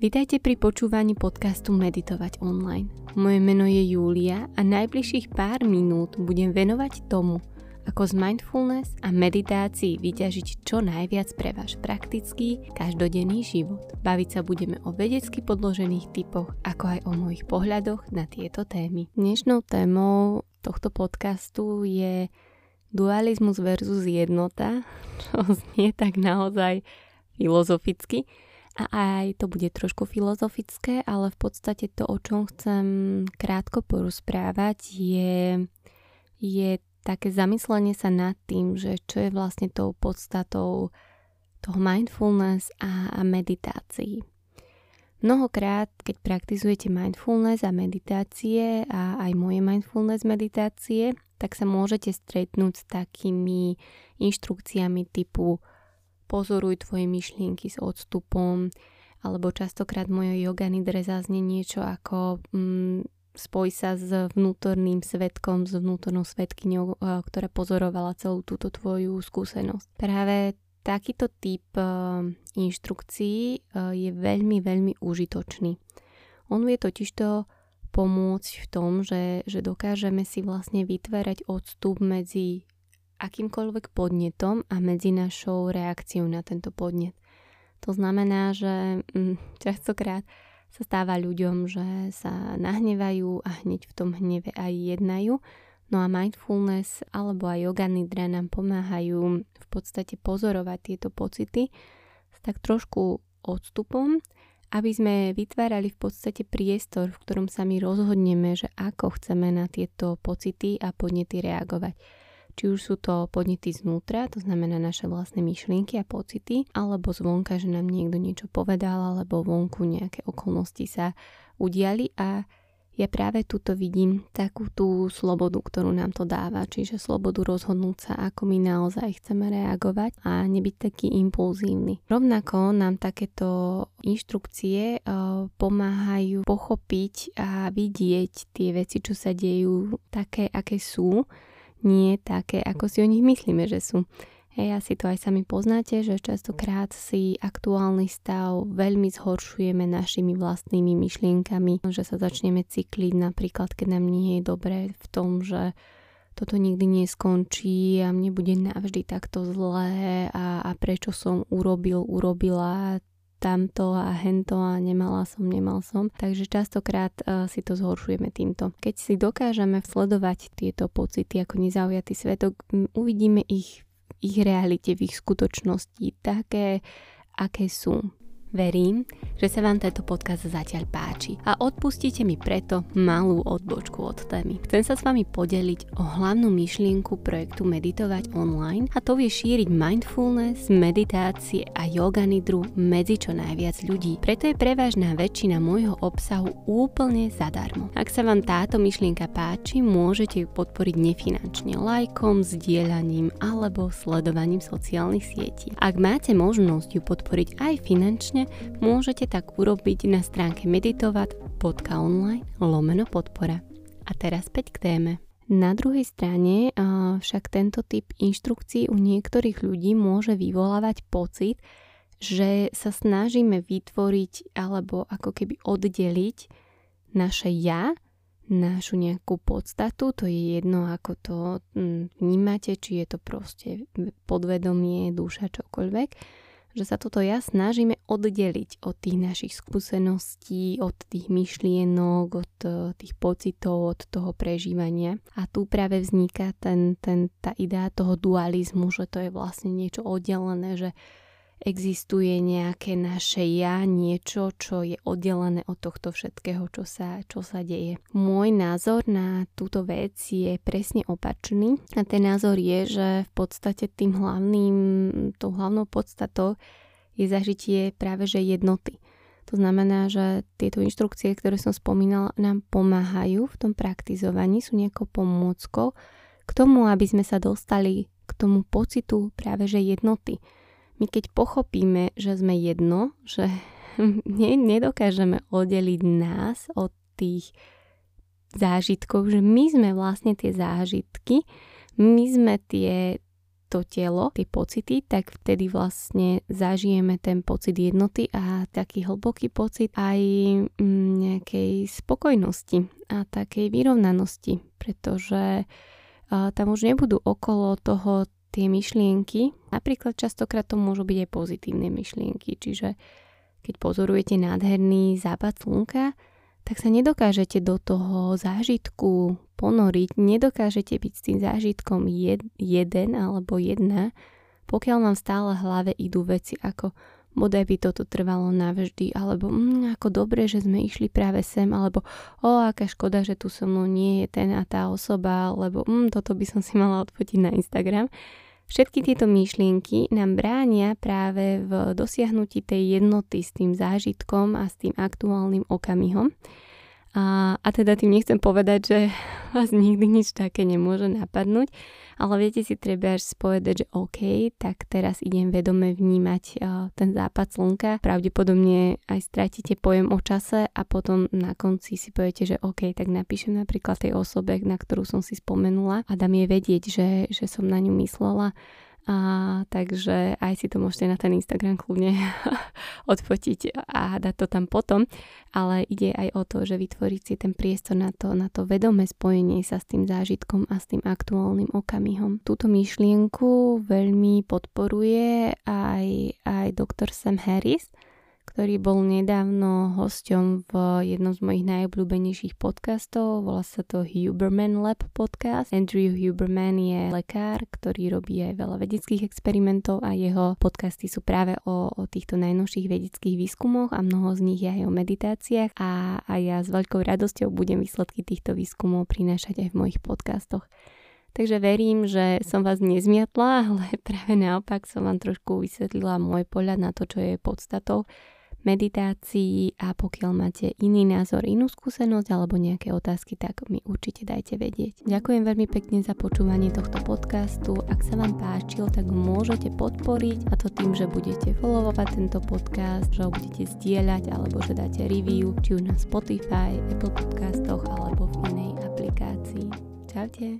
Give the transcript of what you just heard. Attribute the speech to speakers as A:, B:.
A: Vítajte pri počúvaní podcastu Meditovať online. Moje meno je Júlia a najbližších pár minút budem venovať tomu, ako z mindfulness a meditácií vyťažiť čo najviac pre váš praktický, každodenný život. Baviť sa budeme o vedecky podložených typoch, ako aj o mojich pohľadoch na tieto témy. Dnešnou témou tohto podcastu je dualizmus versus jednota, čo znie tak naozaj filozoficky, a aj to bude trošku filozofické, ale v podstate to, o čom chcem krátko porozprávať, je, je také zamyslenie sa nad tým, že čo je vlastne tou podstatou toho mindfulness a, a meditácií. Mnohokrát, keď praktizujete mindfulness a meditácie a aj moje mindfulness meditácie, tak sa môžete stretnúť s takými inštrukciami typu pozoruj tvoje myšlienky s odstupom, alebo častokrát moje yoga nidre zaznie niečo ako mm, spoj sa s vnútorným svetkom, s vnútornou svetkyňou, eh, ktorá pozorovala celú túto tvoju skúsenosť. Práve takýto typ eh, inštrukcií eh, je veľmi, veľmi užitočný. On vie totižto pomôcť v tom, že, že dokážeme si vlastne vytvárať odstup medzi akýmkoľvek podnetom a medzi našou reakciou na tento podnet. To znamená, že mm, častokrát sa stáva ľuďom, že sa nahnevajú a hneď v tom hneve aj jednajú. No a mindfulness alebo aj yoga nidra nám pomáhajú v podstate pozorovať tieto pocity s tak trošku odstupom, aby sme vytvárali v podstate priestor, v ktorom sa my rozhodneme, že ako chceme na tieto pocity a podnety reagovať. Či už sú to podnety znútra, to znamená naše vlastné myšlienky a pocity, alebo zvonka, že nám niekto niečo povedal, alebo vonku nejaké okolnosti sa udiali a ja práve tuto vidím takú tú slobodu, ktorú nám to dáva, čiže slobodu rozhodnúť sa, ako my naozaj chceme reagovať a nebyť taký impulzívny. Rovnako nám takéto inštrukcie uh, pomáhajú pochopiť a vidieť tie veci, čo sa dejú také, aké sú nie také, ako si o nich myslíme, že sú. Hej, asi to aj sami poznáte, že častokrát si aktuálny stav veľmi zhoršujeme našimi vlastnými myšlienkami, že sa začneme cykliť napríklad, keď nám nie je dobré v tom, že toto nikdy neskončí a mne bude navždy takto zlé a, a prečo som urobil, urobila tamto a hento a nemala som, nemal som. Takže častokrát uh, si to zhoršujeme týmto. Keď si dokážeme sledovať tieto pocity ako nezaujatý svetok, uvidíme ich ich realite, v ich skutočnosti, také, aké sú. Verím, že sa vám tento podcast zatiaľ páči a odpustíte mi preto malú odbočku od témy. Chcem sa s vami podeliť o hlavnú myšlienku projektu Meditovať online a to je šíriť mindfulness, meditácie a yoga nidru medzi čo najviac ľudí. Preto je prevažná väčšina môjho obsahu úplne zadarmo. Ak sa vám táto myšlienka páči, môžete ju podporiť nefinančne lajkom, zdieľaním alebo sledovaním sociálnych sietí. Ak máte možnosť ju podporiť aj finančne, môžete tak urobiť na stránke meditovať.online lomeno podpora. A teraz späť k téme. Na druhej strane však tento typ inštrukcií u niektorých ľudí môže vyvolávať pocit, že sa snažíme vytvoriť alebo ako keby oddeliť naše ja, našu nejakú podstatu, to je jedno ako to hm, vnímate, či je to proste podvedomie, duša, čokoľvek že sa toto ja snažíme oddeliť od tých našich skúseností, od tých myšlienok, od eh, tých pocitov, od toho prežívania. A tu práve vzniká ten, ten, tá idea toho dualizmu, že to je vlastne niečo oddelené, že existuje nejaké naše ja, niečo, čo je oddelené od tohto všetkého, čo sa, čo sa deje. Môj názor na túto vec je presne opačný a ten názor je, že v podstate tým hlavným, tou hlavnou podstatou je zažitie práve že jednoty. To znamená, že tieto inštrukcie, ktoré som spomínala, nám pomáhajú v tom praktizovaní, sú nejakou pomôckou k tomu, aby sme sa dostali k tomu pocitu práve že jednoty my keď pochopíme, že sme jedno, že ne, nedokážeme oddeliť nás od tých zážitkov, že my sme vlastne tie zážitky, my sme tie to telo, tie pocity, tak vtedy vlastne zažijeme ten pocit jednoty a taký hlboký pocit aj mm, nejakej spokojnosti a takej vyrovnanosti, pretože tam už nebudú okolo toho tie myšlienky. Napríklad častokrát to môžu byť aj pozitívne myšlienky, čiže keď pozorujete nádherný západ slnka, tak sa nedokážete do toho zážitku ponoriť, nedokážete byť s tým zážitkom jed, jeden alebo jedna, pokiaľ vám stále v hlave idú veci ako bodaj by toto trvalo navždy, alebo mm, ako dobre, že sme išli práve sem, alebo o, aká škoda, že tu so mnou nie je ten a tá osoba, lebo mm, toto by som si mala odfotiť na Instagram. Všetky tieto myšlienky nám bránia práve v dosiahnutí tej jednoty s tým zážitkom a s tým aktuálnym okamihom. A, a teda tým nechcem povedať, že vás nikdy nič také nemôže napadnúť, ale viete si treba až spovedať, že OK, tak teraz idem vedome vnímať uh, ten západ slnka. Pravdepodobne aj stratíte pojem o čase a potom na konci si poviete, že OK, tak napíšem napríklad tej osobe, na ktorú som si spomenula a dám jej vedieť, že, že som na ňu myslela a, takže aj si to môžete na ten Instagram kľudne odfotiť a dať to tam potom. Ale ide aj o to, že vytvoriť si ten priestor na to, na to vedomé spojenie sa s tým zážitkom a s tým aktuálnym okamihom. Túto myšlienku veľmi podporuje aj, aj doktor Sam Harris, ktorý bol nedávno hosťom v jednom z mojich najobľúbenejších podcastov. Volá sa to Huberman Lab podcast. Andrew Huberman je lekár, ktorý robí aj veľa vedeckých experimentov a jeho podcasty sú práve o, o týchto najnovších vedeckých výskumoch a mnoho z nich je aj o meditáciách a, a ja s veľkou radosťou budem výsledky týchto výskumov prinášať aj v mojich podcastoch. Takže verím, že som vás nezmiatla, ale práve naopak som vám trošku vysvetlila môj pohľad na to, čo je podstatou meditácií a pokiaľ máte iný názor, inú skúsenosť alebo nejaké otázky, tak mi určite dajte vedieť. Ďakujem veľmi pekne za počúvanie tohto podcastu. Ak sa vám páčil, tak môžete podporiť a to tým, že budete followovať tento podcast, že ho budete zdieľať alebo že dáte review, či už na Spotify, Apple podcastoch alebo v inej aplikácii. Čaute.